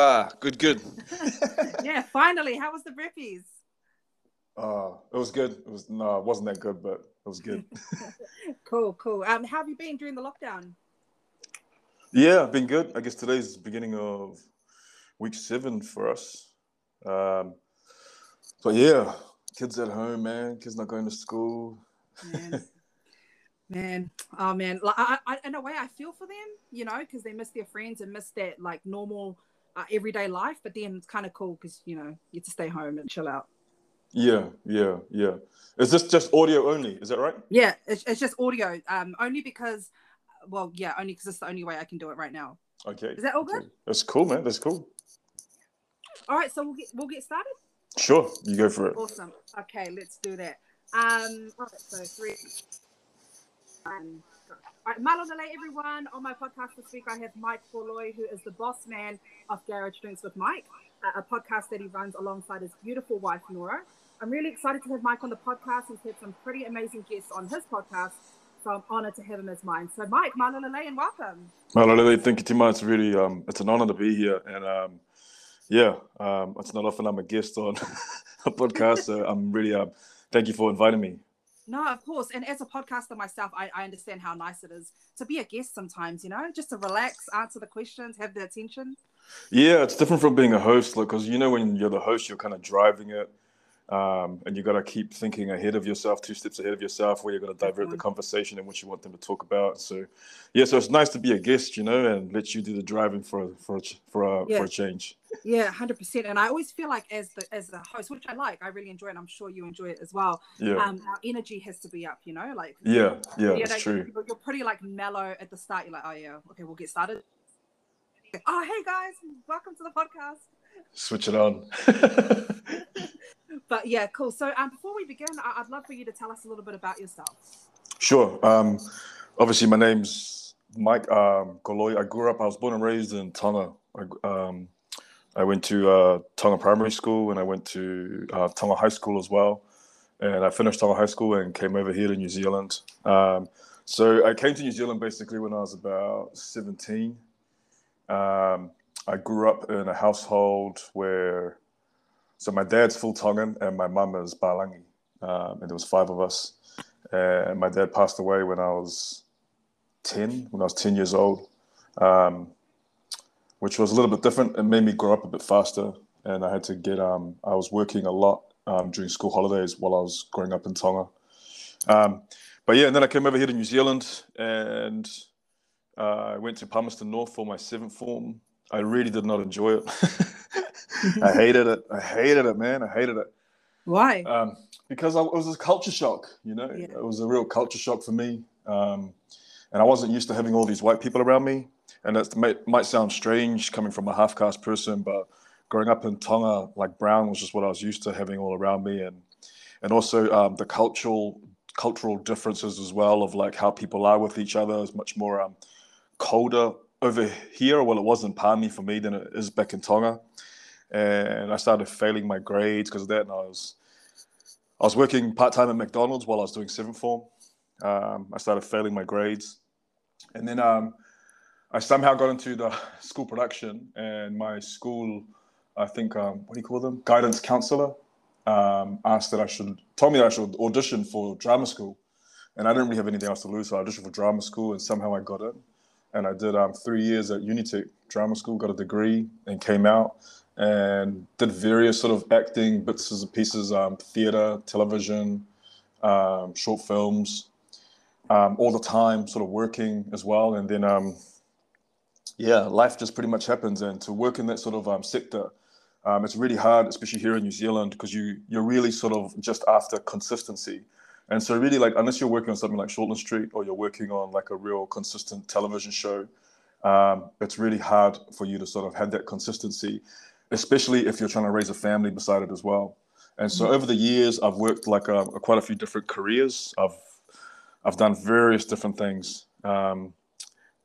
Bar. Good, good. yeah, finally. How was the brippies? Uh, it was good. It was no, it wasn't that good, but it was good. cool, cool. Um, how have you been during the lockdown? Yeah, been good. I guess today's the beginning of week seven for us. Um, but yeah, kids at home, man. Kids not going to school. Man, man. oh man. Like, I, I, in a way, I feel for them, you know, because they miss their friends and miss that like normal uh, everyday life. But then it's kind of cool because you know you get to stay home and chill out. Yeah, yeah, yeah. Is this just audio only? Is that right? Yeah, it's, it's just audio. Um, only because, well, yeah, only because it's the only way I can do it right now. Okay. Is that all good? Okay. That's cool, man. That's cool. All right, so we'll get we'll get started. Sure, you go for it. Awesome. Okay, let's do that. Um, all right, so three. Um, right, Malonale, everyone. On my podcast this week, I have Mike Forloy, who is the boss man of Garage Drinks with Mike, a podcast that he runs alongside his beautiful wife, Nora. I'm really excited to have Mike on the podcast. He's had some pretty amazing guests on his podcast, so I'm honored to have him as mine. So, Mike, Malonale, and welcome. Malonale, thank you too much. Really, um, it's an honor to be here, and um, yeah, um, it's not often I'm a guest on a podcast, so I'm really um, thank you for inviting me. No, of course. And as a podcaster myself, I, I understand how nice it is to be a guest sometimes, you know, just to relax, answer the questions, have the attention. Yeah, it's different from being a host, like, because you know, when you're the host, you're kind of driving it. Um, and you got to keep thinking ahead of yourself, two steps ahead of yourself, where you're going to divert mm-hmm. the conversation and what you want them to talk about. So, yeah, so it's nice to be a guest, you know, and let you do the driving for for for a, yeah. for a change. Yeah, hundred percent. And I always feel like as the as the host, which I like, I really enjoy it. I'm sure you enjoy it as well. Yeah. Um, our energy has to be up, you know, like yeah, yeah, that's true. You're, you're pretty like mellow at the start. You're like, oh yeah, okay, we'll get started. Oh hey guys, welcome to the podcast. Switch it on. but yeah, cool. So um, before we begin, I- would love for you to tell us a little bit about yourself. Sure. Um, obviously, my name's Mike um. I grew up. I was born and raised in Tonga. I, um, I went to uh, Tonga Primary School and I went to uh, Tonga High School as well. And I finished Tonga High School and came over here to New Zealand. Um, so I came to New Zealand basically when I was about 17. Um, I grew up in a household where, so my dad's full Tongan and my mum is Palangi, um, and there was five of us. And my dad passed away when I was ten, when I was ten years old, um, which was a little bit different. It made me grow up a bit faster, and I had to get. Um, I was working a lot um, during school holidays while I was growing up in Tonga. Um, but yeah, and then I came over here to New Zealand, and uh, I went to Palmerston North for my seventh form I really did not enjoy it. I hated it. I hated it, man. I hated it. Why? Um, because I, it was a culture shock. You know, yeah. it was a real culture shock for me, um, and I wasn't used to having all these white people around me. And that might, might sound strange coming from a half caste person, but growing up in Tonga, like brown was just what I was used to having all around me, and and also um, the cultural cultural differences as well of like how people are with each other is much more um, colder over here, well, it wasn't Palmy for me than it is back in Tonga. And I started failing my grades because of that. And I was, I was working part time at McDonald's while I was doing seventh form. Um, I started failing my grades. And then um, I somehow got into the school production, and my school, I think, um, what do you call them? Guidance counselor um, asked that I should, told me that I should audition for drama school. And I didn't really have anything else to lose, so I auditioned for drama school, and somehow I got in and I did um, three years at Unitec Drama School, got a degree, and came out and did various sort of acting bits and pieces, um, theater, television, um, short films, um, all the time, sort of working as well. And then, um, yeah, life just pretty much happens. And to work in that sort of um, sector, it's really hard, especially here in New Zealand, because you you're really sort of just after consistency. And so, really, like, unless you're working on something like Shortland Street or you're working on like a real consistent television show, um, it's really hard for you to sort of have that consistency, especially if you're trying to raise a family beside it as well. And so, mm-hmm. over the years, I've worked like a, a, quite a few different careers. I've I've done various different things. Um,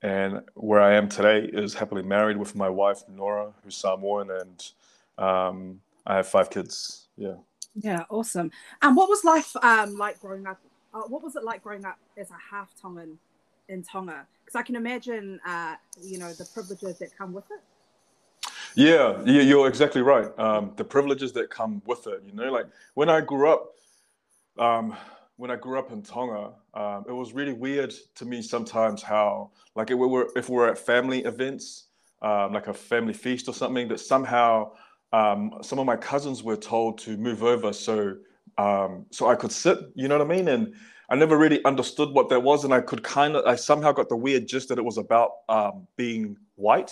and where I am today is happily married with my wife Nora, who's Samoan, and um, I have five kids. Yeah. Yeah, awesome. And what was life um, like growing up? Uh, what was it like growing up as a half Tongan in Tonga? Because I can imagine, uh, you know, the privileges that come with it. Yeah, you're exactly right. Um, the privileges that come with it, you know, like when I grew up, um, when I grew up in Tonga, um, it was really weird to me sometimes how, like, if we were if we were at family events, um, like a family feast or something, that somehow um, some of my cousins were told to move over so um, so I could sit. You know what I mean? And I never really understood what that was, and I could kind of I somehow got the weird gist that it was about um, being white.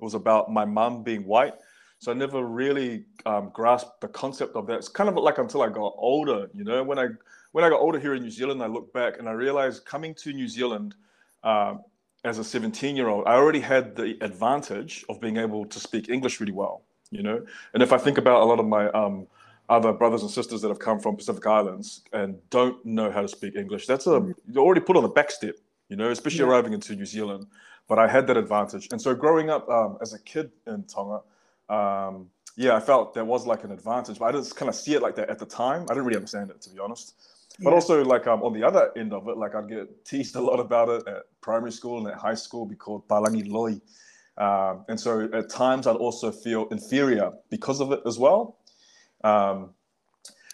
It was about my mum being white. So I never really um, grasped the concept of that. It's kind of like until I got older, you know, when I when I got older here in New Zealand, I look back and I realized coming to New Zealand um, as a 17 year old, I already had the advantage of being able to speak English really well, you know. And if I think about a lot of my um, other brothers and sisters that have come from Pacific Islands and don't know how to speak English, that's a mm-hmm. you're already put on the back step, you know, especially yeah. arriving into New Zealand. But I had that advantage, and so growing up um, as a kid in Tonga. Um, yeah, I felt there was like an advantage, but I didn't kind of see it like that at the time. I didn't really understand it, to be honest. But yeah. also, like um, on the other end of it, like I'd get teased a lot about it at primary school and at high school, be called Palangi Loi. Um, and so at times I'd also feel inferior because of it as well. Um,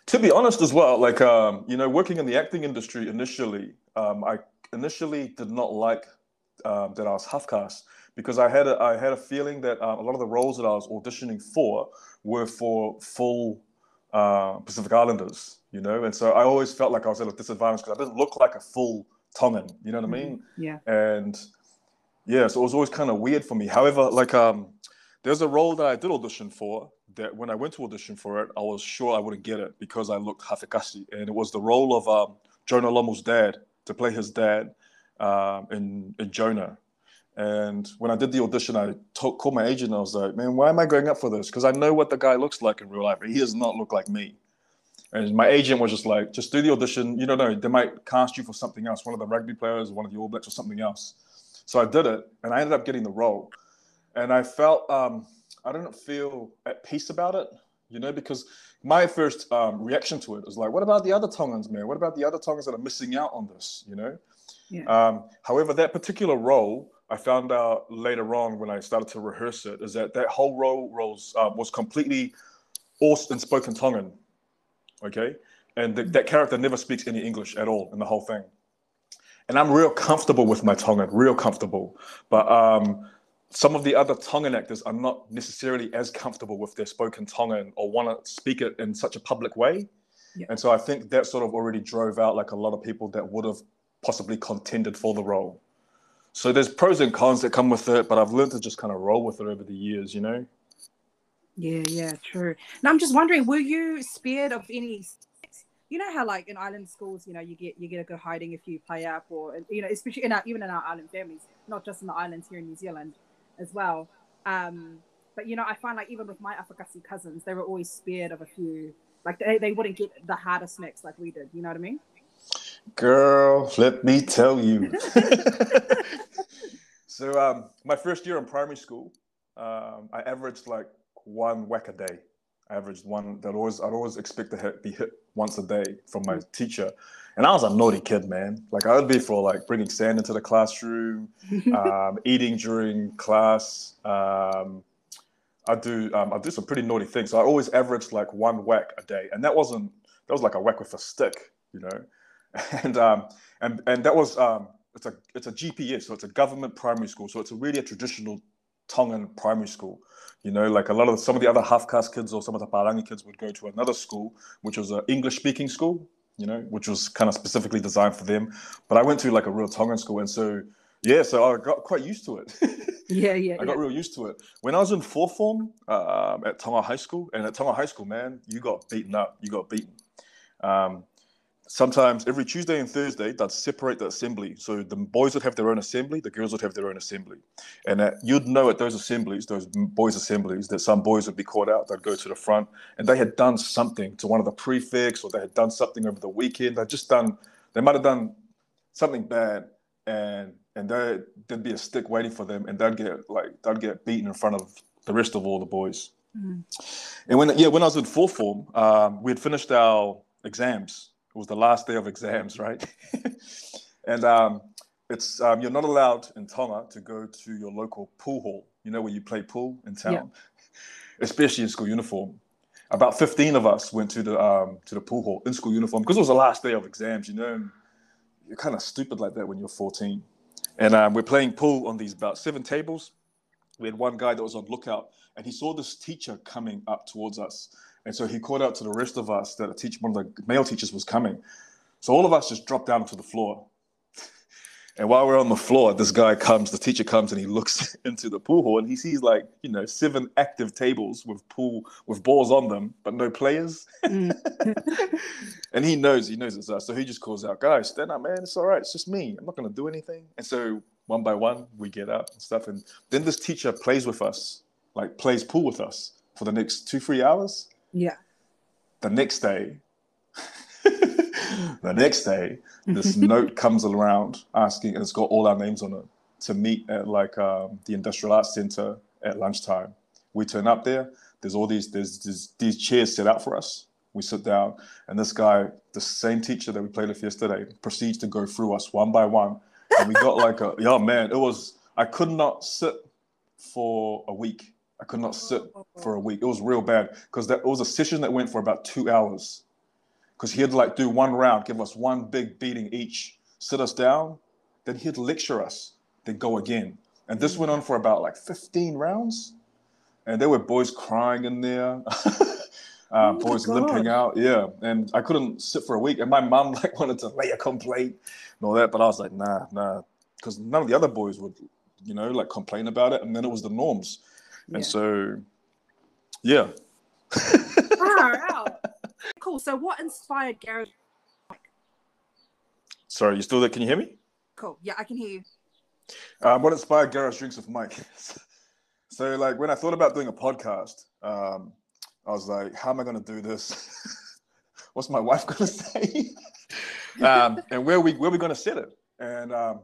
to be honest, as well, like um, you know, working in the acting industry initially, um, I initially did not like um, that I was half caste because I had a, I had a feeling that um, a lot of the roles that I was auditioning for were for full uh, Pacific Islanders you know. And so I always felt like I was at a disadvantage because I didn't look like a full Tongan, you know what I mean? Yeah. And yeah, so it was always kind of weird for me. However, like um, there's a role that I did audition for that when I went to audition for it, I was sure I wouldn't get it because I looked hafekasi, and it was the role of um, Jonah Lomu's dad to play his dad um, in in Jonah. And when I did the audition, I called my agent. I was like, "Man, why am I going up for this? Because I know what the guy looks like in real life. He does not look like me." And my agent was just like, just do the audition. You don't know, they might cast you for something else, one of the rugby players, one of the All Blacks, or something else. So I did it, and I ended up getting the role. And I felt um, I didn't feel at peace about it, you know, because my first um, reaction to it was like, what about the other Tongans, man? What about the other Tongans that are missing out on this, you know? Yeah. Um, however, that particular role, I found out later on when I started to rehearse it, is that that whole role was, uh, was completely all in spoken Tongan okay? And the, that character never speaks any English at all in the whole thing. And I'm real comfortable with my Tongan, real comfortable. But um, some of the other Tongan actors are not necessarily as comfortable with their spoken Tongan or want to speak it in such a public way. Yeah. And so I think that sort of already drove out like a lot of people that would have possibly contended for the role. So there's pros and cons that come with it, but I've learned to just kind of roll with it over the years, you know? Yeah, yeah, true. Now I'm just wondering, were you spared of any? You know how like in island schools, you know, you get you get a good hiding if you play up, or you know, especially in our even in our island families, not just in the islands here in New Zealand, as well. Um, but you know, I find like even with my Afakasi cousins, they were always spared of a few. Like they, they wouldn't get the harder smacks like we did. You know what I mean? Girl, let me tell you. so um, my first year in primary school, um, I averaged like one whack a day. I averaged one that always I'd always expect to hit, be hit once a day from my teacher, and I was a naughty kid, man. Like I would be for like bringing sand into the classroom, um, eating during class. Um, I do um, I do some pretty naughty things. So I always averaged like one whack a day, and that wasn't that was like a whack with a stick, you know, and um, and and that was um, it's a it's a GPS, so it's a government primary school, so it's a really a traditional Tongan primary school. You know, like a lot of some of the other half caste kids or some of the Palangi kids would go to another school, which was an English speaking school, you know, which was kind of specifically designed for them. But I went to like a real Tongan school. And so, yeah, so I got quite used to it. yeah, yeah. I got yeah. real used to it. When I was in fourth form um, at Tonga High School, and at Tonga High School, man, you got beaten up. You got beaten. Um, sometimes every Tuesday and Thursday, they'd separate the assembly. So the boys would have their own assembly, the girls would have their own assembly. And uh, you'd know at those assemblies, those boys' assemblies, that some boys would be caught out, they'd go to the front, and they had done something to one of the prefects, or they had done something over the weekend. They'd just done, they might have done something bad, and and there, there'd be a stick waiting for them, and they'd get like they'd get beaten in front of the rest of all the boys. Mm-hmm. And when yeah, when I was in fourth form, um, we had finished our exams it was the last day of exams, right? and um, it's um, you're not allowed in Tonga to go to your local pool hall. You know where you play pool in town. especially in school uniform. About 15 of us went to the um, to the pool hall in school uniform because it was the last day of exams, you know. You're kind of stupid like that when you're 14. And um, we're playing pool on these about seven tables. We had one guy that was on lookout, and he saw this teacher coming up towards us. And so he called out to the rest of us that a teacher, one of the male teachers was coming. So all of us just dropped down to the floor and while we're on the floor, this guy comes, the teacher comes and he looks into the pool hall and he sees like, you know, seven active tables with pool with balls on them, but no players. Mm. and he knows, he knows it's us. So he just calls out, guys, stand up, man. It's all right. It's just me. I'm not gonna do anything. And so one by one, we get up and stuff. And then this teacher plays with us, like plays pool with us for the next two, three hours. Yeah. The next day, the next day, this note comes around asking, and it's got all our names on it to meet at like um, the Industrial Arts Center at lunchtime. We turn up there. There's all these there's, there's these chairs set out for us. We sit down, and this guy, the same teacher that we played with yesterday, proceeds to go through us one by one. And we got like a yeah man, it was I could not sit for a week. I could not sit for a week. It was real bad because that it was a session that went for about two hours because he'd like do one round, give us one big beating each, sit us down, then he'd lecture us, then go again. And this went on for about like 15 rounds. And there were boys crying in there, uh, oh boys limping out. Yeah. And I couldn't sit for a week. And my mom like wanted to lay a complaint and all that. But I was like, nah, nah. Because none of the other boys would, you know, like complain about it. And then it was the norms. Yeah. And so, yeah. cool. So, what inspired Garage? Sorry, you still there? Can you hear me? Cool. Yeah, I can hear you. Um, what inspired Garage Drinks with Mike? so, like, when I thought about doing a podcast, um, I was like, how am I going to do this? What's my wife going to say? um, and where we where we going to sit it? And um,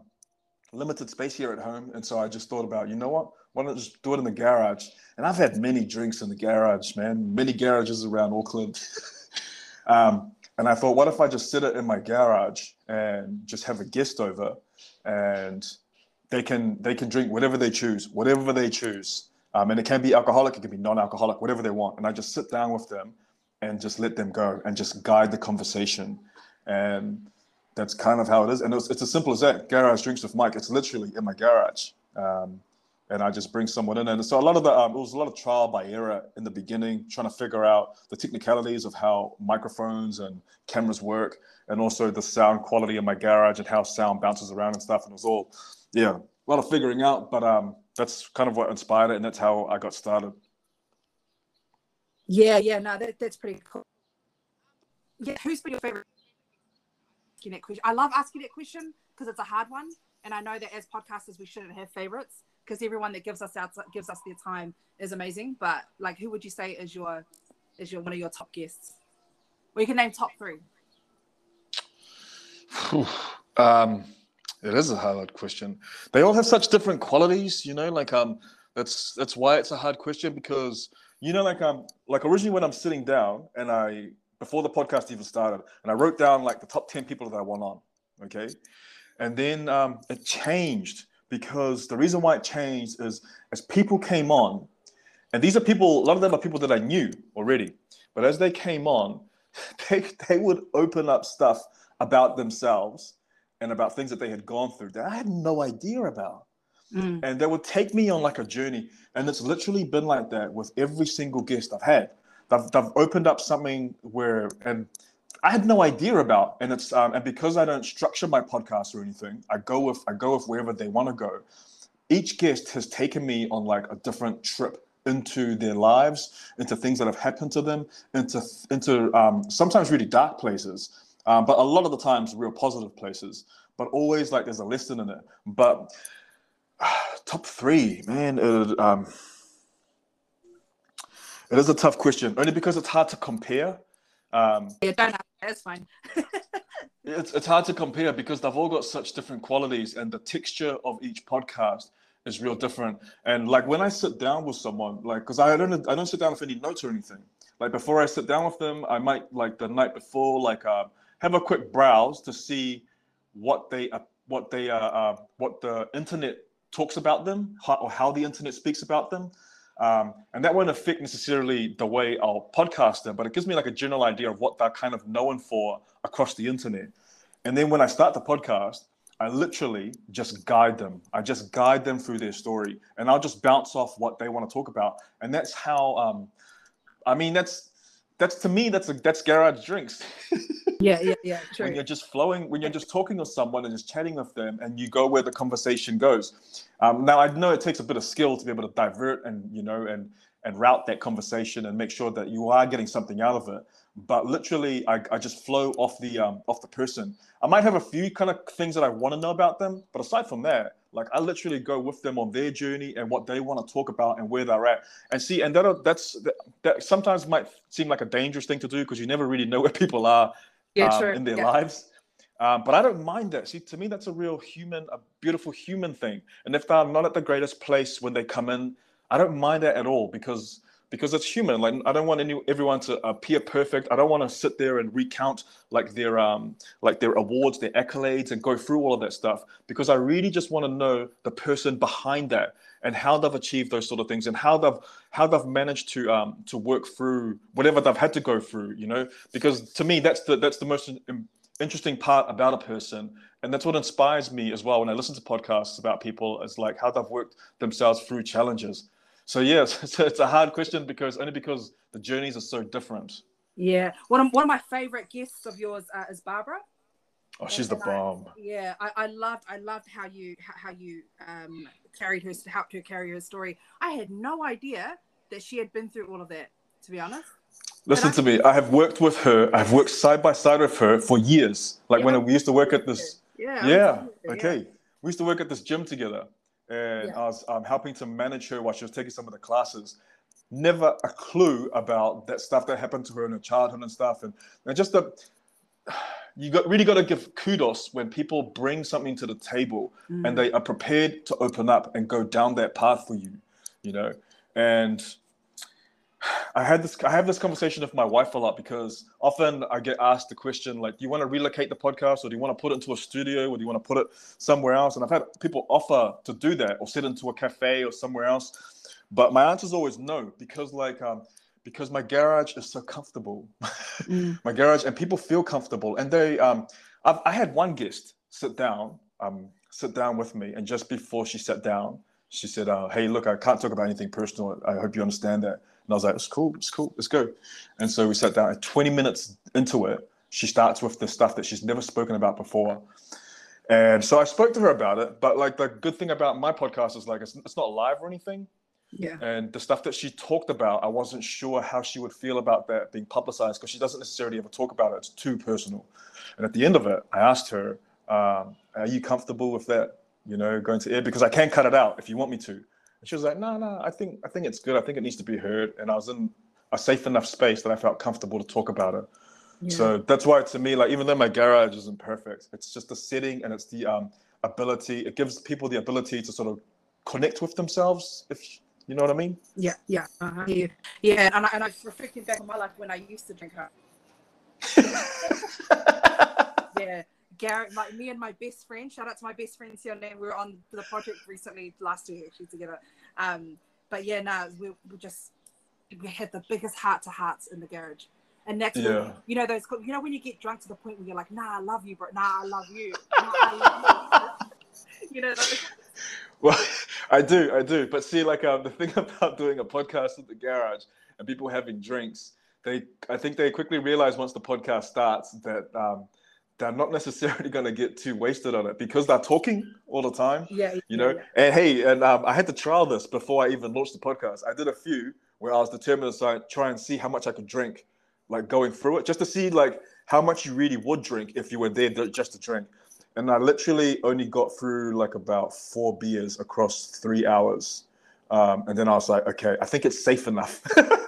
limited space here at home, and so I just thought about, you know what? Why don't just do it in the garage? And I've had many drinks in the garage, man. Many garages around Auckland. Um, and I thought, what if I just sit it in my garage and just have a guest over, and they can they can drink whatever they choose, whatever they choose, um, and it can be alcoholic, it can be non-alcoholic, whatever they want, and I just sit down with them and just let them go and just guide the conversation, and that's kind of how it is. And it's, it's as simple as that. Garage drinks with Mike. It's literally in my garage. Um, and I just bring someone in. And so a lot of the um, it was a lot of trial by error in the beginning, trying to figure out the technicalities of how microphones and cameras work, and also the sound quality in my garage and how sound bounces around and stuff. And it was all, yeah, a lot of figuring out. But um, that's kind of what inspired it, and that's how I got started. Yeah, yeah, no, that, that's pretty cool. Yeah, who's been your favorite? Asking that question. I love asking that question because it's a hard one, and I know that as podcasters we shouldn't have favorites because everyone that gives us out gives us their time is amazing. But like, who would you say is your is your one of your top guests? We can name top three. um, it is a hard question. They all have such different qualities, you know. Like um, that's that's why it's a hard question because you know, like um, like originally when I'm sitting down and I before the podcast even started, and I wrote down like the top ten people that I want on, okay, and then um, it changed because the reason why it changed is as people came on, and these are people, a lot of them are people that I knew already, but as they came on, they, they would open up stuff about themselves and about things that they had gone through that I had no idea about. Mm. And they would take me on like a journey. And it's literally been like that with every single guest I've had. They've, they've opened up something where, and I had no idea about, and it's um, and because I don't structure my podcast or anything, I go with I go with wherever they want to go. Each guest has taken me on like a different trip into their lives, into things that have happened to them, into into um, sometimes really dark places, um, but a lot of the times real positive places. But always like there's a lesson in it. But uh, top three, man. Um, it is a tough question, only because it's hard to compare. Um, yeah, don't that's fine. it's, it's hard to compare because they've all got such different qualities and the texture of each podcast is real different. And like when I sit down with someone, like because I don't I don't sit down with any notes or anything. Like before I sit down with them, I might like the night before, like uh, have a quick browse to see what they uh, what they uh, uh, what the internet talks about them how, or how the internet speaks about them. Um, and that won't affect necessarily the way I'll podcast them, but it gives me like a general idea of what they're kind of known for across the internet. And then when I start the podcast, I literally just guide them. I just guide them through their story, and I'll just bounce off what they want to talk about. And that's how. Um, I mean, that's that's to me that's a, that's garage drinks. yeah, yeah, yeah. True. when you're just flowing, when you're just talking with someone and just chatting with them, and you go where the conversation goes. Um, now I know it takes a bit of skill to be able to divert and you know and and route that conversation and make sure that you are getting something out of it. But literally, I, I just flow off the um, off the person. I might have a few kind of things that I want to know about them, but aside from that, like I literally go with them on their journey and what they want to talk about and where they're at. And see, and that that's that, that sometimes might seem like a dangerous thing to do because you never really know where people are yeah, um, in their yeah. lives. Um, but I don't mind that. See, to me, that's a real human, a beautiful human thing. And if they're not at the greatest place when they come in, I don't mind that at all because because it's human. Like I don't want any everyone to appear perfect. I don't want to sit there and recount like their um like their awards, their accolades, and go through all of that stuff because I really just want to know the person behind that and how they've achieved those sort of things and how they've how they've managed to um to work through whatever they've had to go through. You know, because to me that's the that's the most interesting part about a person and that's what inspires me as well when i listen to podcasts about people is like how they've worked themselves through challenges so yes, it's a hard question because only because the journeys are so different. Yeah, one of one of my favorite guests of yours uh, is Barbara. Oh, she's and, the bomb. I, yeah, I, I, loved I loved how you how you um, carried her helped her carry her story. I had no idea that she had been through all of that. To be honest. Listen to me. I have worked with her. I've worked side by side with her for years. Like yeah, when we used to work at this. Yeah. Yeah. Okay. Yeah. We used to work at this gym together and yeah. I was um, helping to manage her while she was taking some of the classes. Never a clue about that stuff that happened to her in her childhood and stuff, and, and just the you got really got to give kudos when people bring something to the table mm. and they are prepared to open up and go down that path for you, you know. And I had this I have this conversation with my wife a lot because often I get asked the question like, do you want to relocate the podcast or do you want to put it into a studio or do you want to put it somewhere else? And I've had people offer to do that or sit into a cafe or somewhere else. But my answer is always no, because like um because my garage is so comfortable. Mm. my garage and people feel comfortable. And they um I've, I had one guest sit down, um, sit down with me, and just before she sat down, she said, uh, "Hey, look, I can't talk about anything personal. I hope you understand that." And I was like, "It's cool, it's cool, let's go." And so we sat down. And 20 minutes into it, she starts with the stuff that she's never spoken about before. And so I spoke to her about it. But like the good thing about my podcast is like it's, it's not live or anything. Yeah. And the stuff that she talked about, I wasn't sure how she would feel about that being publicized because she doesn't necessarily ever talk about it. It's too personal. And at the end of it, I asked her, um, "Are you comfortable with that you know, going to air because I can cut it out if you want me to. And she was like, no, no, I think I think it's good. I think it needs to be heard. And I was in a safe enough space that I felt comfortable to talk about it. Yeah. So that's why to me, like even though my garage isn't perfect, it's just the setting and it's the um, ability. It gives people the ability to sort of connect with themselves. If you know what I mean? Yeah, yeah, uh, yeah. yeah. And I, and I was reflecting back on my life when I used to drink her. yeah, Garrett, my, me and my best friend, shout out to my best friend Sione, we were on the project recently last year actually together. Um, but yeah, no, we, we just we had the biggest heart to hearts in the garage. And that's yeah. when, you know those you know when you get drunk to the point where you're like, nah, I love you, bro. Nah, I love you. Nah, I love you. you know. well, I do, I do. But see, like um, the thing about doing a podcast at the garage and people having drinks, they I think they quickly realize once the podcast starts that um, they're not necessarily going to get too wasted on it because they're talking all the time. Yeah. You know, yeah. and hey, and um, I had to trial this before I even launched the podcast. I did a few where I was determined to try and see how much I could drink, like going through it, just to see like how much you really would drink if you were there just to drink. And I literally only got through like about four beers across three hours. Um, and then I was like, okay, I think it's safe enough.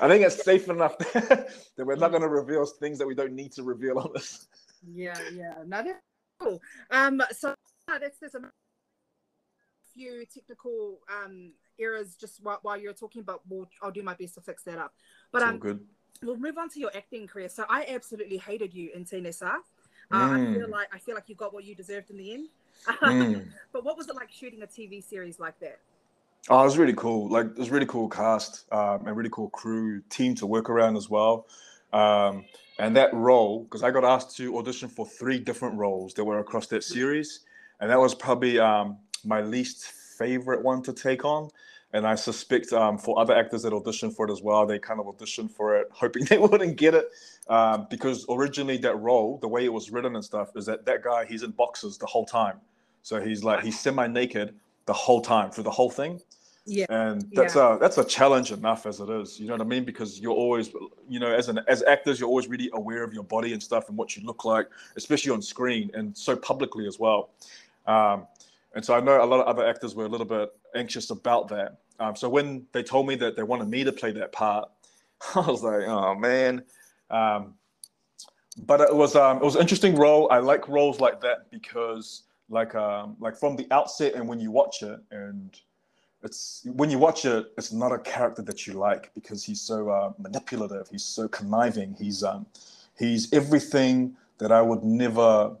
I think it's safe enough that we're not going to reveal things that we don't need to reveal on this. Yeah, yeah, no, that's cool. Um, so that's there's a few technical um errors just while, while you're talking, but we'll, I'll do my best to fix that up. But um, good. We'll move on to your acting career. So I absolutely hated you in TNSR. Uh, mm. I feel like I feel like you got what you deserved in the end. Mm. but what was it like shooting a TV series like that? Oh, it was really cool. Like, it was really cool cast um, and really cool crew team to work around as well. Um, and that role, because I got asked to audition for three different roles that were across that series, and that was probably um, my least favorite one to take on. And I suspect um, for other actors that auditioned for it as well, they kind of auditioned for it, hoping they wouldn't get it, um, because originally that role, the way it was written and stuff, is that that guy he's in boxes the whole time, so he's like he's semi-naked the whole time through the whole thing. Yeah. And that's Yeah. a that's a challenge enough as it is. You know what I mean? Because you're always, you know, as an as actors, you're always really aware of your body and stuff and what you look like, especially on screen and so publicly as well. Um, and so I know a lot of other actors were a little bit anxious about that. Um, so when they told me that they wanted me to play that part, I was like, oh man. Um, but it was um, it was an interesting role. I like roles like that because like um, like from the outset and when you watch it and it's when you watch it, it's not a character that you like because he's so uh, manipulative. He's so conniving. He's um, he's everything that I would never.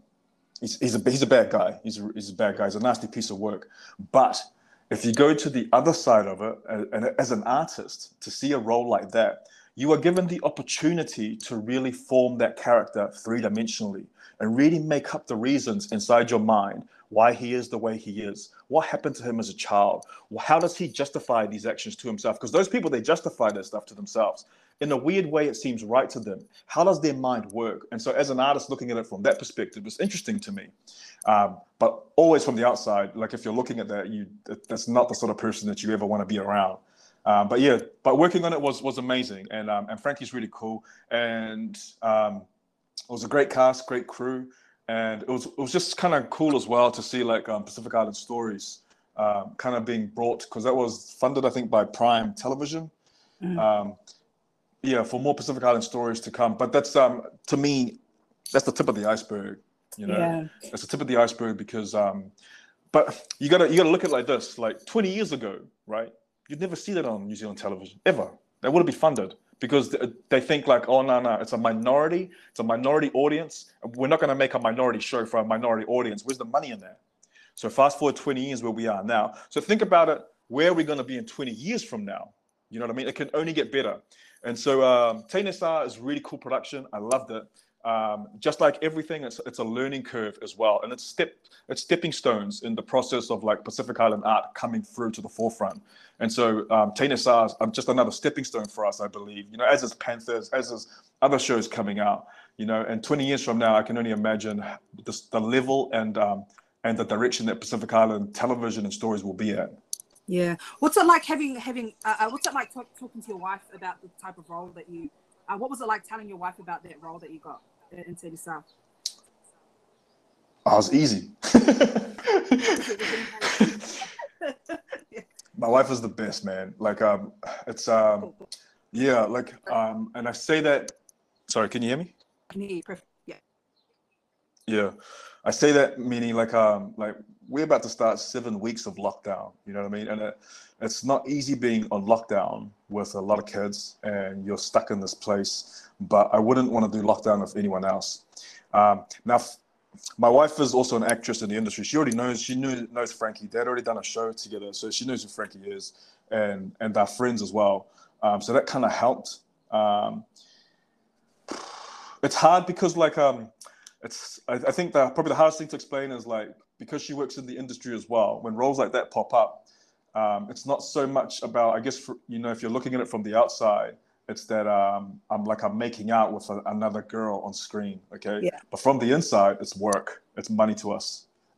He's, he's a he's a bad guy. He's a, he's a bad guy. He's a nasty piece of work. But if you go to the other side of it, and, and as an artist, to see a role like that, you are given the opportunity to really form that character three dimensionally and really make up the reasons inside your mind why he is the way he is. What happened to him as a child? How does he justify these actions to himself? Because those people, they justify their stuff to themselves. In a weird way, it seems right to them. How does their mind work? And so, as an artist looking at it from that perspective, it's interesting to me. Um, but always from the outside, like if you're looking at that, you that's not the sort of person that you ever want to be around. Um, but yeah, but working on it was was amazing, and um, and Frankie's really cool, and um, it was a great cast, great crew, and it was it was just kind of cool as well to see like um, Pacific Island Stories um, kind of being brought because that was funded I think by Prime Television. Mhm. Um, yeah, for more Pacific Island stories to come, but that's um to me that's the tip of the iceberg. You know, Yeah. it's the tip of the iceberg because um, but you gotta you gotta look at it like this. Like 20 years ago, right? You'd never see that on New Zealand television ever. That wouldn't be funded because they think like, oh no no, it's a minority, it's a minority audience. We're not gonna make a minority show for a minority audience. Where's the money in that? So fast forward 20 years where we are now. So think about it. Where are we gonna be in 20 years from now? You know what I mean? It can only get better. And so um, Tainesar is really cool production. I loved it. Um, just like everything, it's, it's a learning curve as well, and it's step it's stepping stones in the process of like Pacific Island art coming through to the forefront. And so um, Tainesar is um, just another stepping stone for us, I believe. You know, as is Panthers, as is other shows coming out. You know, and 20 years from now, I can only imagine the, the level and um, and the direction that Pacific Island television and stories will be at. Yeah. What's it like having having? Uh, uh, what's it like talk, talking to your wife about the type of role that you? Uh, what was it like telling your wife about that role that you got in City South? Oh, it's easy. My wife is the best, man. Like, um, it's um, yeah, like, um, and I say that. Sorry, can you hear me? Can you- Yeah. Yeah, I say that meaning like um like we're about to start seven weeks of lockdown. You know what I mean? And it, it's not easy being on lockdown with a lot of kids and you're stuck in this place. But I wouldn't want to do lockdown with anyone else. Um, now, f- my wife is also an actress in the industry. She already knows. She knew knows Frankie. They'd already done a show together, so she knows who Frankie is, and and they're friends as well. Um, so that kind of helped. Um, it's hard because like um it's I, I think that probably the hardest thing to explain is like because she works in the industry as well when roles like that pop up um, it's not so much about i guess for, you know if you're looking at it from the outside it's that um, i'm like i'm making out with a, another girl on screen okay Yeah. but from the inside it's work it's money to us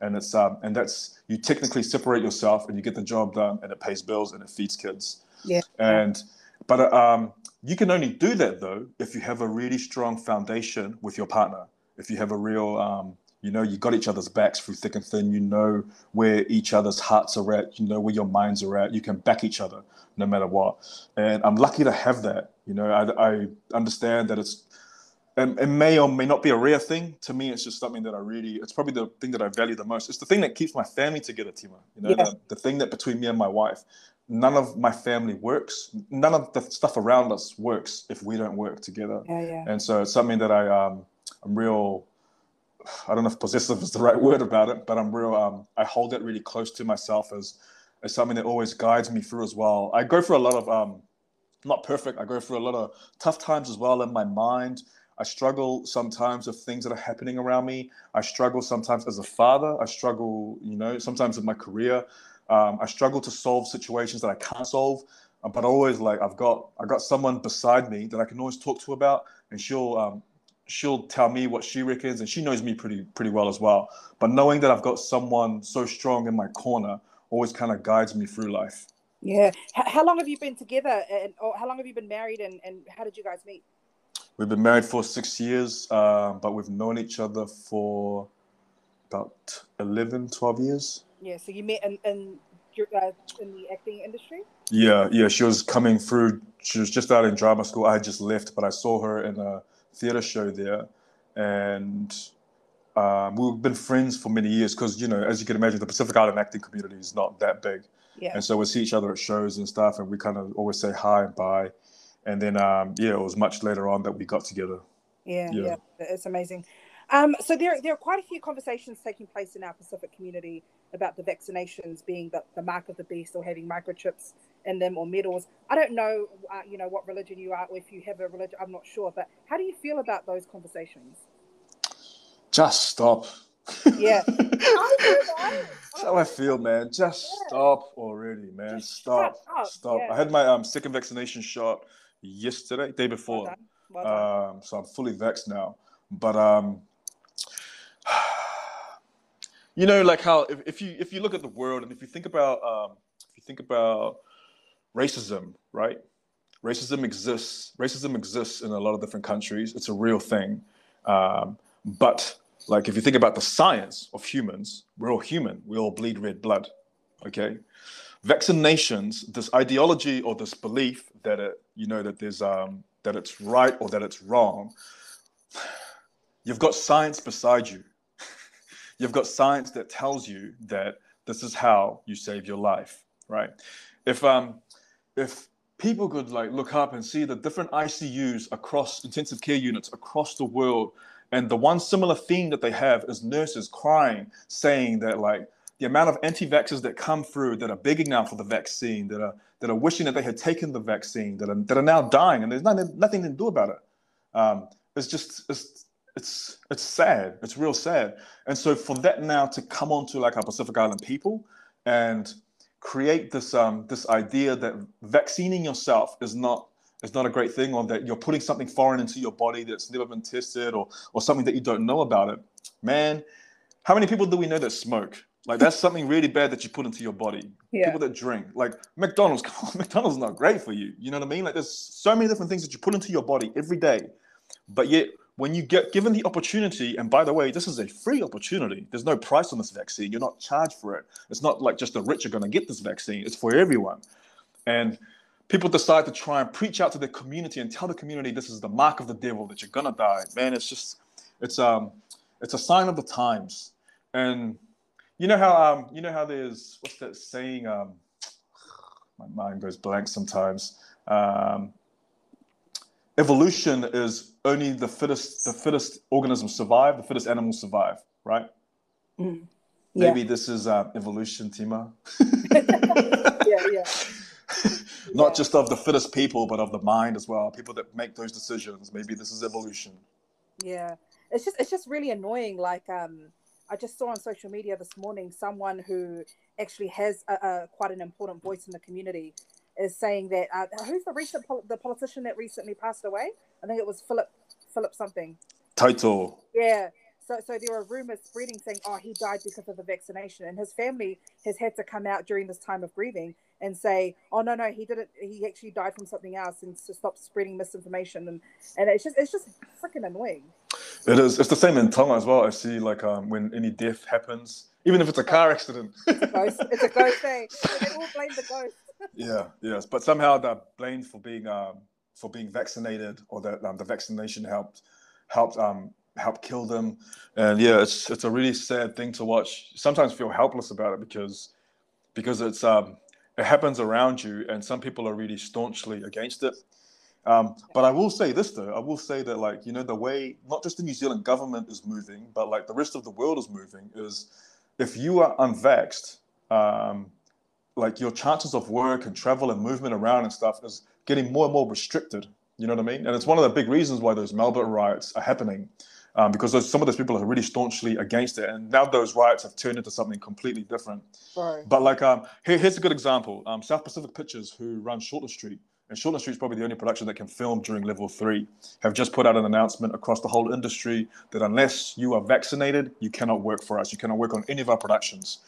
and it's um, and that's you technically separate yourself and you get the job done and it pays bills and it feeds kids Yeah. and but um, you can only do that though if you have a really strong foundation with your partner. If you have a real, um, you know, you got each other's backs through thick and thin. You know where each other's hearts are at. You know where your minds are at. You can back each other no matter what. And I'm lucky to have that. You know, I, I understand that it's. And it may or may not be a rare thing. To me, it's just something that I really, it's probably the thing that I value the most. It's the thing that keeps my family together, Tima. You know, Yeah. the, the thing that between me and my wife none of my family works. None of the stuff around us works if we don't work together. Yeah. Yeah. And so it's something that I um I'm real I don't know if possessive is the right word about it, but I'm real um I hold it really close to myself as is something that always guides me through as well. I go through a lot of um, not perfect. I go through a lot of tough times as well in my mind. I struggle sometimes with things that are happening around me. I struggle sometimes as a father. I struggle, you know, sometimes with my career. Um, I struggle to solve situations that I can't solve. Uh, but always like I've got I got someone beside me that I can always talk to about, and she'll um, she'll tell me what she reckons, and she knows me pretty pretty well as well. But knowing that I've got someone so strong in my corner always kind of guides me through life. Yeah. how long have you been together, and or how long have you been married, and and how did you guys meet? We've been married for six years, uh, but we've known each other for about 11, 12 years. Yeah, so you met in, in, uh, in the acting industry? Yeah, yeah. She was coming through. She was just out in drama school. I had just left, but I saw her in a theater show there. And um, we've been friends for many years because, you know, as you can imagine, the Pacific Island acting community is not that big. Yeah. And so we see each other at shows and stuff, and we kind of always say hi and bye and then um, yeah, it was much later on that we got together. Yeah, yeah, yeah it's amazing. Um, so there, there are quite a few conversations taking place in our Pacific community about the vaccinations being the, the mark of the beast or having microchips in them or medals. I don't know, uh, you know, what religion you are or if you have a religion. I'm not sure, but how do you feel about those conversations? Just stop. Yeah. That's how I feel, man. Just yeah. stop already, man. Just stop. Stop. Yeah. I had my um, second vaccination shot yesterday, day before. Well well um, so I'm fully vexed now. But um, you know, like how if, if you if you look at the world and if you think about um, if you think about racism, right? Racism exists. Racism exists in a lot of different countries. It's a real thing. Um, but like if you think about the science of humans, we're all human. We all bleed red blood. Okay vaccinations, this ideology or this belief that it, you know, that there's um, that it's right or that it's wrong. You've got science beside you. You've got science that tells you that this is how you save your life, right? If um, if people could like look up and see the different ICUs across intensive care units across the world, and the one similar theme that they have is nurses crying, saying that like the amount of anti-vaxxers that come through that are begging now for the vaccine, that are that are wishing that they had taken the vaccine, that are that are now dying, and there's nothing nothing to do about it. Um, it's just it's it's it's sad. It's real sad. And so for that now to come onto like our Pacific Island people and create this um this idea that vaccinating yourself is not is not a great thing, or that you're putting something foreign into your body that's never been tested, or or something that you don't know about it. Man, how many people do we know that smoke? Like that's something really bad that you put into your body. Yeah. People that drink, like McDonald's, McDonald's not great for you. You know what I mean? Like there's so many different things that you put into your body every day. But yet when you get given the opportunity, and by the way, this is a free opportunity. There's no price on this vaccine. You're not charged for it. It's not like just the rich are going to get this vaccine. It's for everyone. And people decide to try and preach out to the community and tell the community this is the mark of the devil that you're gonna die. Man, it's just it's um it's a sign of the times. And you know how um you know how there's what's that saying um my mind goes blank sometimes. Um, evolution is only the fittest the fittest organisms survive, the fittest animals survive, right? Mm. Yeah. Maybe this is uh, evolution, Tima. yeah, yeah. Not yeah. just of the fittest people, but of the mind as well. People that make those decisions. Maybe this is evolution. Yeah, it's just it's just really annoying. Like um, I just saw on social media this morning someone who actually has a, a quite an important voice in the community is saying that uh, who's the recent pol- the politician that recently passed away? I think it was Philip Philip something. Taito. Yeah. So, so there are rumors spreading saying, oh, he died because of the vaccination, and his family has had to come out during this time of grieving and say, oh no, no, he didn't. He actually died from something else, and to stop spreading misinformation, and and it's just it's just freaking annoying. It is. It's the same in Tonga as well. I see, like, um, when any death happens, even if it's a car accident. it's a ghost. It's a ghost day. They all blame the ghost. Yeah, yes, but somehow they're blamed for being um, for being vaccinated, or that um, the vaccination helped helped um, help kill them. And yeah, it's it's a really sad thing to watch. Sometimes feel helpless about it because because it's um, it happens around you, and some people are really staunchly against it. Um, but I will say this though, I will say that like you know the way not just the New Zealand government is moving, but like the rest of the world is moving is if you are unvaxxed, um, like your chances of work and travel and movement around and stuff is getting more and more restricted. You know what I mean? And it's one of the big reasons why those Melbourne riots are happening. Um, because those, some of those people are really staunchly against it, and now those riots have turned into something completely different. Right. But like, um, here, here's a good example: um, South Pacific Pictures, who run Shortland Street, and Shortland Street is probably the only production that can film during level three, have just put out an announcement across the whole industry that unless you are vaccinated, you cannot work for us. You cannot work on any of our productions,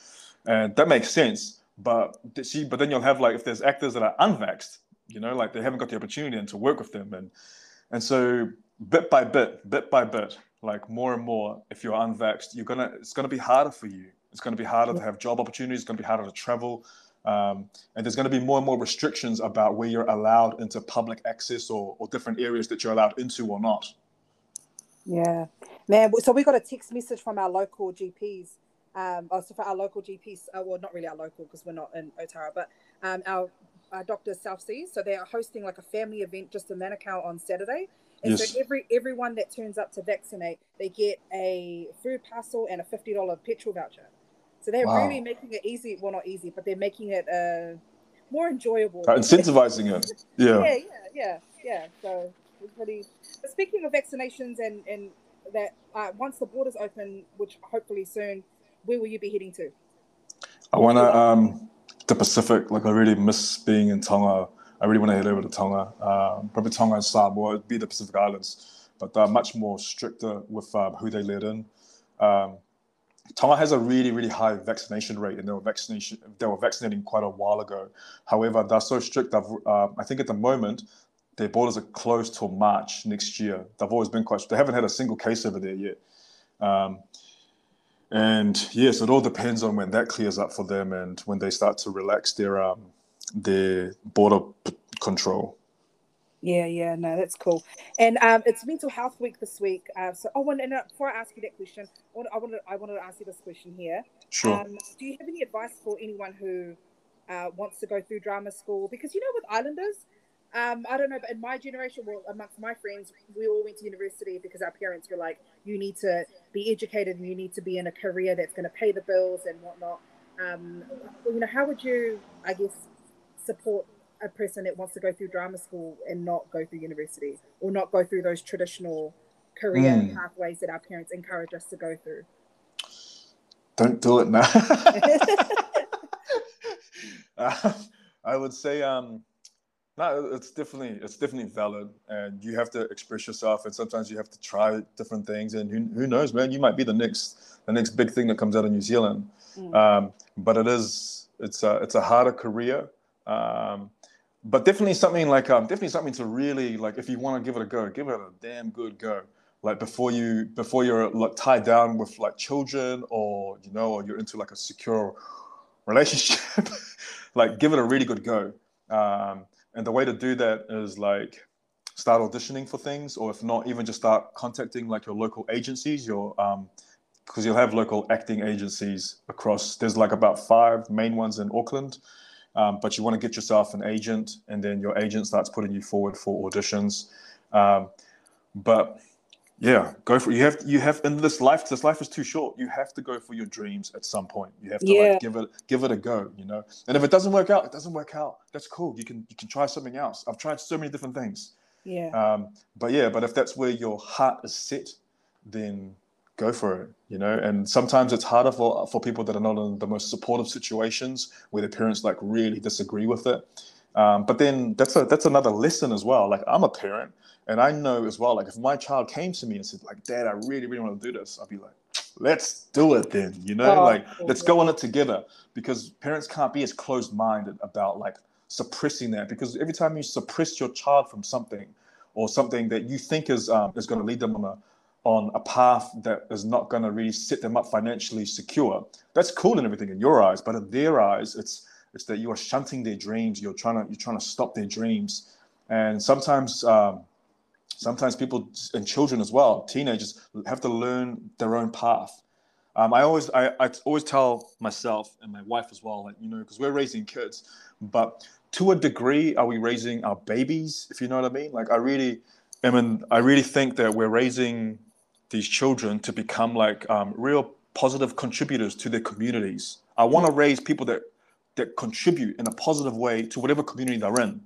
and that makes sense. But see, but then you'll have like if there's actors that are unvaxxed, you know, like they haven't got the opportunity and to work with them, and and so bit by bit, bit by bit, like more and more, if you're unvaxxed, you're gonna it's gonna be harder for you. It's gonna be harder to have job opportunities. It's gonna be harder to travel. Um, and there's going to be more and more restrictions about where you're allowed into public access or, or different areas that you're allowed into or not. Yeah, man. So we got a text message from our local GPs. Um, also for our local GPs, uh, well, not really our local because we're not in Otara, but um, our, our doctors South Seas. So they are hosting like a family event just in Manukau on Saturday. And yes. so every everyone that turns up to vaccinate, they get a food parcel and a fifty dollar petrol voucher. So they're wow. really making it easy. Well, not easy, but they're making it uh, more enjoyable. Uh, incentivizing it. Yeah. Yeah, yeah, yeah, yeah. So pretty. But speaking of vaccinations and and that uh, once the borders open, which hopefully soon, where will you be heading to? I want to um the Pacific. Like I really miss being in Tonga. I really want to head over to Tonga. Um, probably Tonga and Samoa. It'd be the Pacific Islands, but they're much more stricter with um, who they let in. Um, Tonga has a really, really high vaccination rate, and they were vaccination they were vaccinating quite a while ago. However, they're so strict. Uh, I think at the moment their borders are closed till March next year. They've always been quite. They haven't had a single case over there yet. Um, and yes, it all depends on when that clears up for them and when they start to relax their um, their border p- control. Yeah, yeah, no, that's cool. And um, it's Mental Health Week this week. Uh, so, oh, and, and uh, before I ask you that question, I wanted, I wanted, I wanted to ask you this question here. Sure. Um, do you have any advice for anyone who uh, wants to go through drama school? Because you know, with Islanders, um, I don't know, but in my generation, well, amongst my friends, we all went to university because our parents were like, "You need to be educated and you need to be in a career that's going to pay the bills and whatnot." Um, you know, how would you, I guess, support a person that wants to go through drama school and not go through university or not go through those traditional career mm. pathways that our parents encourage us to go through. Don't do it now. uh, I would say, um, no, it's definitely it's definitely valid, and you have to express yourself, and sometimes you have to try different things, and who, who knows, man, you might be the next the next big thing that comes out of New Zealand. Mm. Um, but it is it's a it's a harder career. Um, but definitely something like um, definitely something to really like if you want to give it a go, give it a damn good go. Like before you before you're like tied down with like children or you know or you're into like a secure relationship, like give it a really good go. Um, and the way to do that is like start auditioning for things, or if not, even just start contacting like your local agencies, your um, because you'll have local acting agencies across. There's like about five main ones in Auckland. Um, but you want to get yourself an agent, and then your agent starts putting you forward for auditions. Um, but yeah, go for it. you have you have in this life. This life is too short. You have to go for your dreams at some point. You have to yeah. like give it give it a go. You know, and if it doesn't work out, it doesn't work out. That's cool. You can you can try something else. I've tried so many different things. Yeah. Um, but yeah, but if that's where your heart is set, then go for it you know and sometimes it's harder for for people that are not in the most supportive situations where their parents like really disagree with it um, but then that's a that's another lesson as well like i'm a parent and i know as well like if my child came to me and said like dad i really really want to do this i'd be like let's do it then you know oh, like let's go on it together because parents can't be as closed-minded about like suppressing that because every time you suppress your child from something or something that you think is um, is going to lead them on a on a path that is not going to really set them up financially secure. That's cool and everything in your eyes, but in their eyes, it's it's that you are shunting their dreams. You're trying to you're trying to stop their dreams, and sometimes um, sometimes people and children as well, teenagers have to learn their own path. Um, I always I, I always tell myself and my wife as well, like you know, because we're raising kids, but to a degree, are we raising our babies? If you know what I mean, like I really, I mean, I really think that we're raising these children to become like um, real positive contributors to their communities. I want to raise people that that contribute in a positive way to whatever community they're in.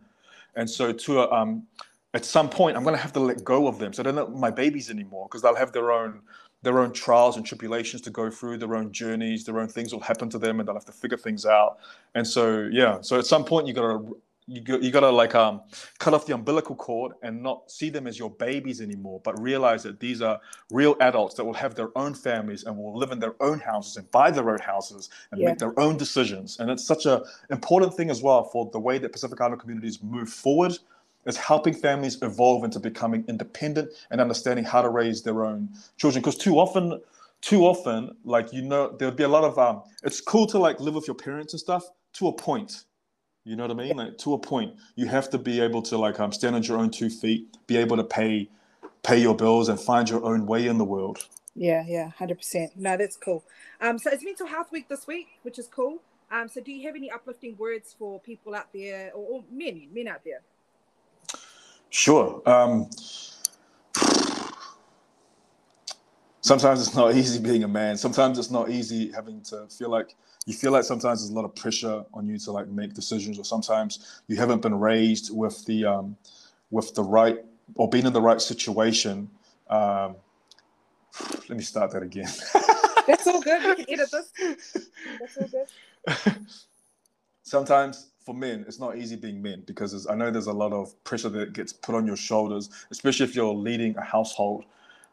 And so to a, um, at some point, I'm going to have to let go of them. So they're not my babies anymore because they'll have their own their own trials and tribulations to go through, their own journeys, their own things will happen to them, and they'll have to figure things out. And so, yeah, so at some point, you gotta you got, you gotta like um cut off the umbilical cord and not see them as your babies anymore, but realize that these are real adults that will have their own families and will live in their own houses and buy their own houses and yeah. make their own decisions. And it's such a important thing as well for the way that Pacific Islander communities move forward is helping families evolve into becoming independent and understanding how to raise their own children. Because too often, too often, like you know, there'll be a lot of um. It's cool to like live with your parents and stuff to a point. You know what I mean? Like to a point, you have to be able to like um stand on your own two feet, be able to pay pay your bills and find your own way in the world. Yeah, yeah, hundred percent. No, that's cool. Um, so it's Mental Health Week this week, which is cool. Um, so do you have any uplifting words for people out there, or, or men, men out there? Sure. Um, sometimes it's not easy being a man. Sometimes it's not easy having to feel like you feel like sometimes there's a lot of pressure on you to like make decisions, or sometimes you haven't been raised with the um, with the right or been in the right situation. Um, let me start that again. That's all good. We can edit this. That's all good. sometimes for men, it's not easy being men because I know there's a lot of pressure that gets put on your shoulders, especially if you're leading a household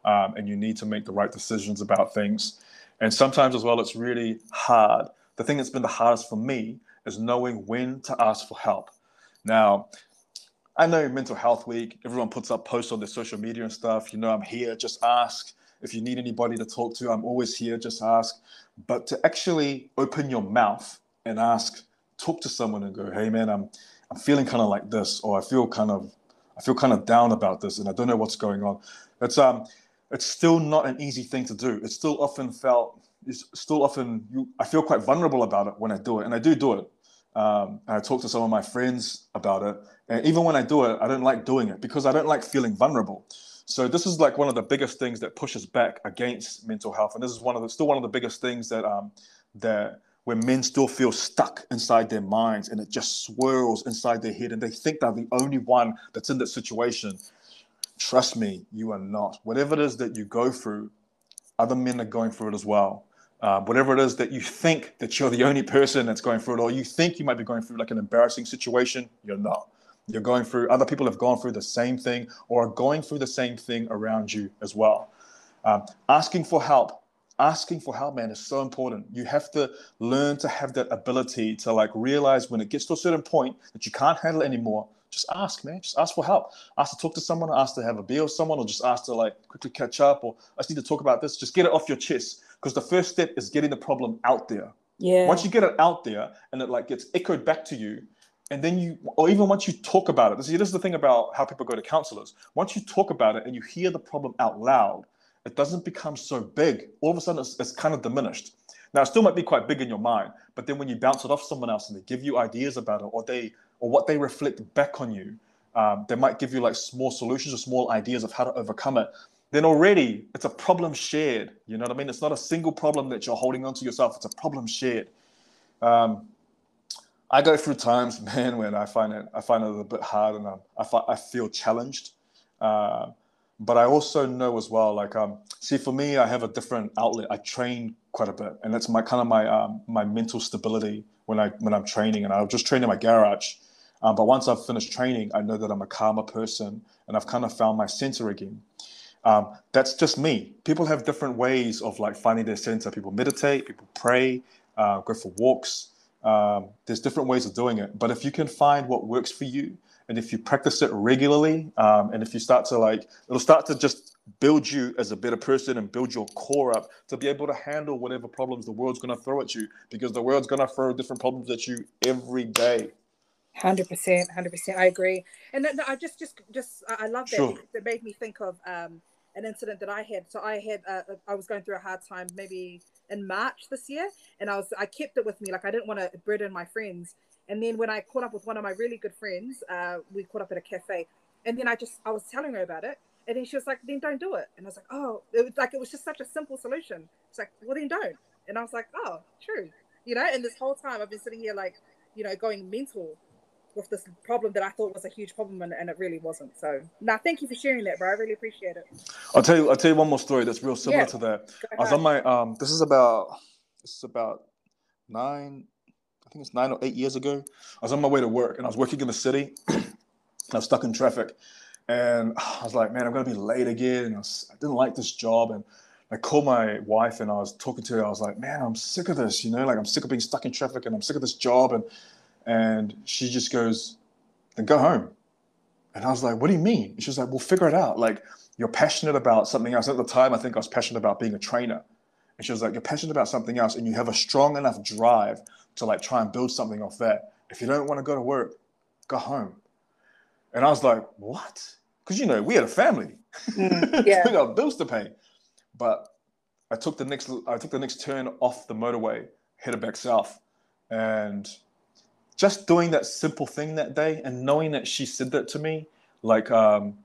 um, and you need to make the right decisions about things. And sometimes as well, it's really hard. The thing that's been the hardest for me is knowing when to ask for help. Now, I know Mental Health Week, everyone puts up posts on their social media and stuff. You know, I'm here, just ask. If you need anybody to talk to, I'm always here, just ask. But to actually open your mouth and ask, talk to someone and go, hey man, I'm I'm feeling kind of like this, or I feel kind of I feel kind of down about this, and I don't know what's going on. It's um it's still not an easy thing to do. It's still often felt it's still often you, I feel quite vulnerable about it when I do it, and I do do it. Um, I talk to some of my friends about it, and even when I do it, I don't like doing it because I don't like feeling vulnerable. So this is like one of the biggest things that pushes back against mental health, and this is one of the still one of the biggest things that um, that where men still feel stuck inside their minds and it just swirls inside their head and they think they're the only one that's in that situation. Trust me, you are not. Whatever it is that you go through, other men are going through it as well. Uh, whatever it is that you think that you're the only person that's going through it, or you think you might be going through like an embarrassing situation, you're not. You're going through, other people have gone through the same thing or are going through the same thing around you as well. Um, asking for help asking for help man is so important you have to learn to have that ability to like realize when it gets to a certain point that you can't handle anymore just ask man. Just ask for help. Ask to talk to someone ask to have a beer with someone or just ask to like quickly catch up or i just need to talk about this. Just get it off your chest because the first step is getting the problem out there. Yeah. Once you get it out there and it like gets echoed back to you and then you or even once you talk about it see this is the thing about how people go to counselors. Once you talk about it and you hear the problem out loud it doesn't become so big. All of a sudden, it's, it's kind of diminished. Now, it still might be quite big in your mind, but then when you bounce it off someone else and they give you ideas about it, or they or what they reflect back on you, um, they might give you like small solutions or small ideas of how to overcome it. Then already it's a problem shared. You know what I mean? It's not a single problem that you're holding on to yourself. It's a problem shared. Um, I go through times, man, when I find it I find it a bit hard and I, I feel challenged. Uh, but I also know as well, like, um, see, for me, I have a different outlet. I train quite a bit, and that's my kind of my um, my mental stability when I when I'm training. And I'll just train in my garage. Um, but once I've finished training, I know that I'm a calmer person, and I've kind of found my center again. Um, that's just me. People have different ways of like finding their center. People meditate, people pray, uh, go for walks. Um, there's different ways of doing it. But if you can find what works for you, and if you practice it regularly um, and if you start to like it'll start to just build you as a better person and build your core up to be able to handle whatever problems the world's going to throw at you because the world's going to throw different problems at you every day 100% 100% i agree and no, i just just just i love that sure. it made me think of um, an incident that i had so i had uh, i was going through a hard time maybe in march this year and i was i kept it with me like i didn't want to burden my friends and then when I caught up with one of my really good friends, uh, we caught up at a cafe. And then I just I was telling her about it, and then she was like, "Then don't do it." And I was like, "Oh, it was like it was just such a simple solution." It's like, "Well, then don't." And I was like, "Oh, true." you know. And this whole time, I've been sitting here like, you know, going mental with this problem that I thought was a huge problem, and, and it really wasn't. So, now, nah, thank you for sharing that, bro. I really appreciate it. I'll tell you. I'll tell you one more story that's real similar yeah. to that. I was on my um. This is about. This is about nine. I think it's nine or eight years ago. I was on my way to work, and I was working in the city. I was stuck in traffic, and I was like, man, I'm gonna be late again. And I, was, I didn't like this job, and I called my wife and I was talking to her. I was like, man, I'm sick of this. You know, like I'm sick of being stuck in traffic, and I'm sick of this job. And and she just goes, then go home. And I was like, what do you mean? And she was like, well, figure it out. Like you're passionate about something else. At the time, I think I was passionate about being a trainer. And she was like, you're passionate about something else, and you have a strong enough drive to like try and build something off that. If you don't want to go to work, go home. And I was like, what? Because you know, we had a family. Mm, yeah. we got bills to pay. But I took the next I took the next turn off the motorway, headed back south. And just doing that simple thing that day and knowing that she said that to me, like um,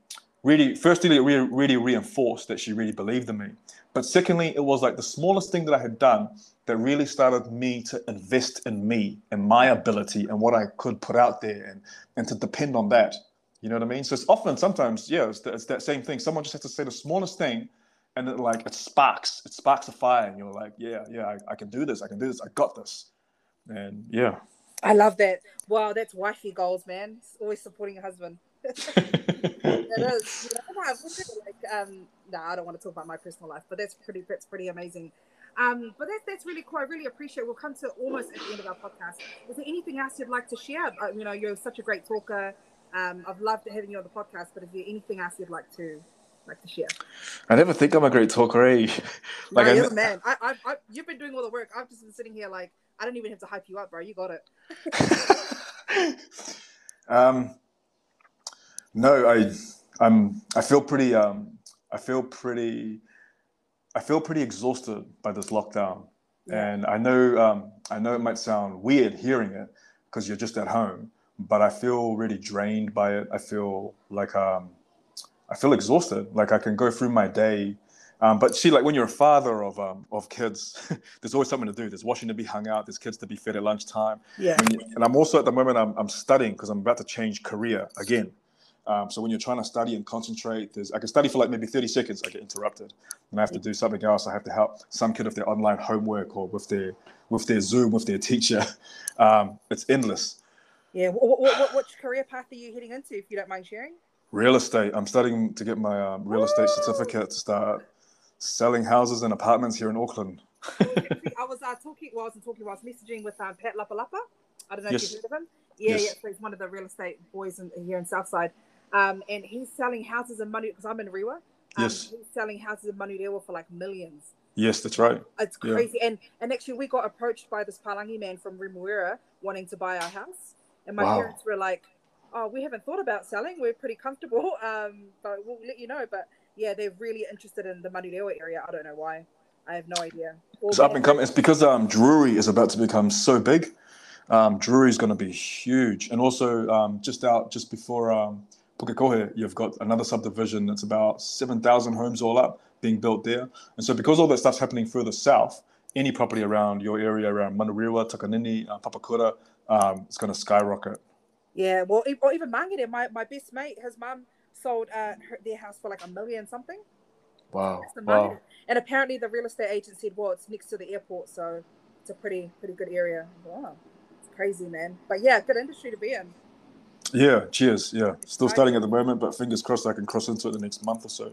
really firstly it really, really reinforced that she really believed in me. But secondly, it was like the smallest thing that I had done that really started me to invest in me and my ability and what I could put out there and, and to depend on that. You know what I mean? So it's often, sometimes, yeah, it's, it's that same thing. Someone just has to say the smallest thing, and it like it sparks, it sparks a fire, and you're like, yeah, yeah, I, I can do this, I can do this, I got this, and yeah. I love that. Wow, that's wifey goals, man. always supporting your husband. it is. You know, like, um, no, I don't want to talk about my personal life, but that's pretty. That's pretty amazing. Um, but that's that's really cool. I really appreciate. It. We'll come to almost at the end of our podcast. Is there anything else you'd like to share? Uh, you know, you're such a great talker. Um, I've loved having you on the podcast, but is there anything else you'd like to like to share? I never think I'm a great talker, eh? like no, you're the man. I, I, I, you've been doing all the work. I've just been sitting here like I don't even have to hype you up, bro. You got it. um, no, I, I'm. I feel pretty. Um, I feel pretty. I feel pretty exhausted by this lockdown, yeah. and I know. Um, I know it might sound weird hearing it because you're just at home but I feel really drained by it. I feel like um, I feel exhausted. Like I can go through my day. Um, but see, like when you're a father of um, of kids, there's always something to do. There's washing to be hung out. There's kids to be fed at lunchtime. Yeah. You, and I'm also at the moment I'm, I'm studying because I'm about to change career again. Um, so when you're trying to study and concentrate, there's I can study for like maybe 30 seconds. I get interrupted, and I have to do something else. I have to help some kid with their online homework or with their with their Zoom with their teacher. Um, it's endless. Yeah. What, what, what, career path are you heading into, if you don't mind sharing? Real estate. I'm studying to get my um, real estate certificate to start selling houses and apartments here in Auckland. I was uh, talking. Well, I wasn't talking. I was messaging with um, Pat Lapalapa. I don't know yes. if you've heard of him. Yeah, yes. yeah. So he's one of the real estate boys in, here in Southside, um, and he's selling houses in money because I'm in Rewa. Um, yes. He's selling houses in Manurewa for like millions. Yes, that's right. It's crazy. Yeah. And and actually, we got approached by this Palangi man from Remuera wanting to buy our house. And my wow. parents were like, "Oh, we haven't thought about selling. We're pretty comfortable, um, but we'll let you know." But yeah, they're really interested in the Manurewa area. I don't know why. I have no idea. It's up and coming. It's because um, Drury is about to become so big. Um, Drury is going to be huge, and also um, just out just before um, Pukekohe, you've got another subdivision that's about seven thousand homes all up being built there. And so, because all that stuff's happening further south, any property around your area, around Manurewa, Takanini, uh, Papakura, um, it's going to skyrocket. Yeah, well, or even Mangere, my, my best mate, his mum sold uh, her, their house for like a million something. Wow. wow. And apparently the real estate agent said, well, it's next to the airport, so it's a pretty pretty good area. Wow, it's crazy, man. But yeah, good industry to be in. Yeah, cheers. Yeah, still starting at the moment, but fingers crossed I can cross into it the next month or so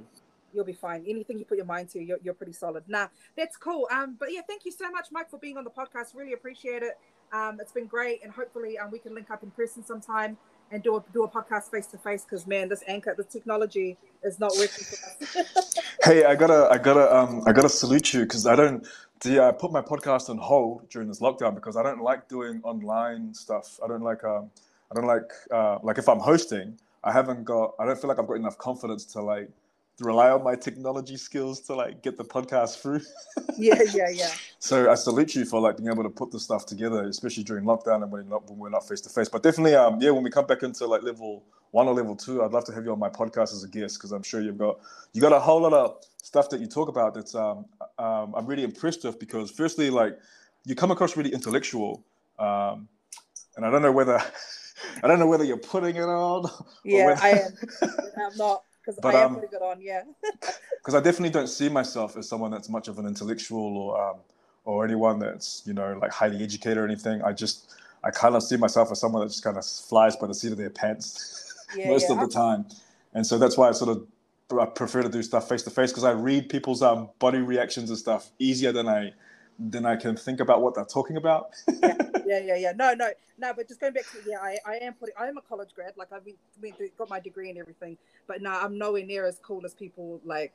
you'll be fine. Anything you put your mind to, you're, you're pretty solid. Nah, that's cool. Um, but yeah, thank you so much, Mike, for being on the podcast. Really appreciate it. Um, it's been great, and hopefully, um, we can link up in person sometime and do a do a podcast face to face. Because man, this anchor, the technology is not working for us. hey, I gotta, I gotta, um, I gotta salute you because I don't. Yeah, I put my podcast on hold during this lockdown because I don't like doing online stuff. I don't like, um, I don't like, uh, like if I'm hosting, I haven't got, I don't feel like I've got enough confidence to like rely on my technology skills to like get the podcast through. yeah, yeah, yeah. So I salute you for like being able to put the stuff together, especially during lockdown and when, not, when we're not face to face. But definitely, um, yeah, when we come back into like level one or level two, I'd love to have you on my podcast as a guest because I'm sure you've got you got a whole lot of stuff that you talk about that's um, um I'm really impressed with because firstly, like you come across really intellectual, um, and I don't know whether I don't know whether you're putting it on. Yeah, whether... I am. I'm not because I am um, putting it on. Yeah. Because I definitely don't see myself as someone that's much of an intellectual or um, or anyone that's you know like highly educated or anything. I just I kind of see myself as someone that just kind of flies by the seat of their pants yeah, most yeah. of the time, and so that's why I sort of I prefer to do stuff face to face because I read people's um, body reactions and stuff easier than I than I can think about what they're talking about. yeah, yeah, yeah, yeah. No, no, no. But just going back to yeah, I, I am putting. I am a college grad. Like I've been, been got my degree and everything. But no, I'm nowhere near as cool as people like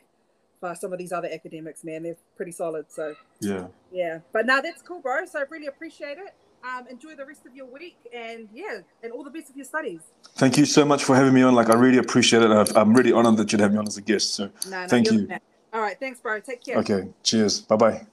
uh, some of these other academics. Man, they're pretty solid. So yeah, yeah. But now that's cool, bro. So I really appreciate it. Um, enjoy the rest of your week, and yeah, and all the best of your studies. Thank you so much for having me on. Like I really appreciate it. i am really honored that you'd have me on as a guest. So no, no, thank you. All right, thanks, bro. Take care. Okay, cheers. Bye bye.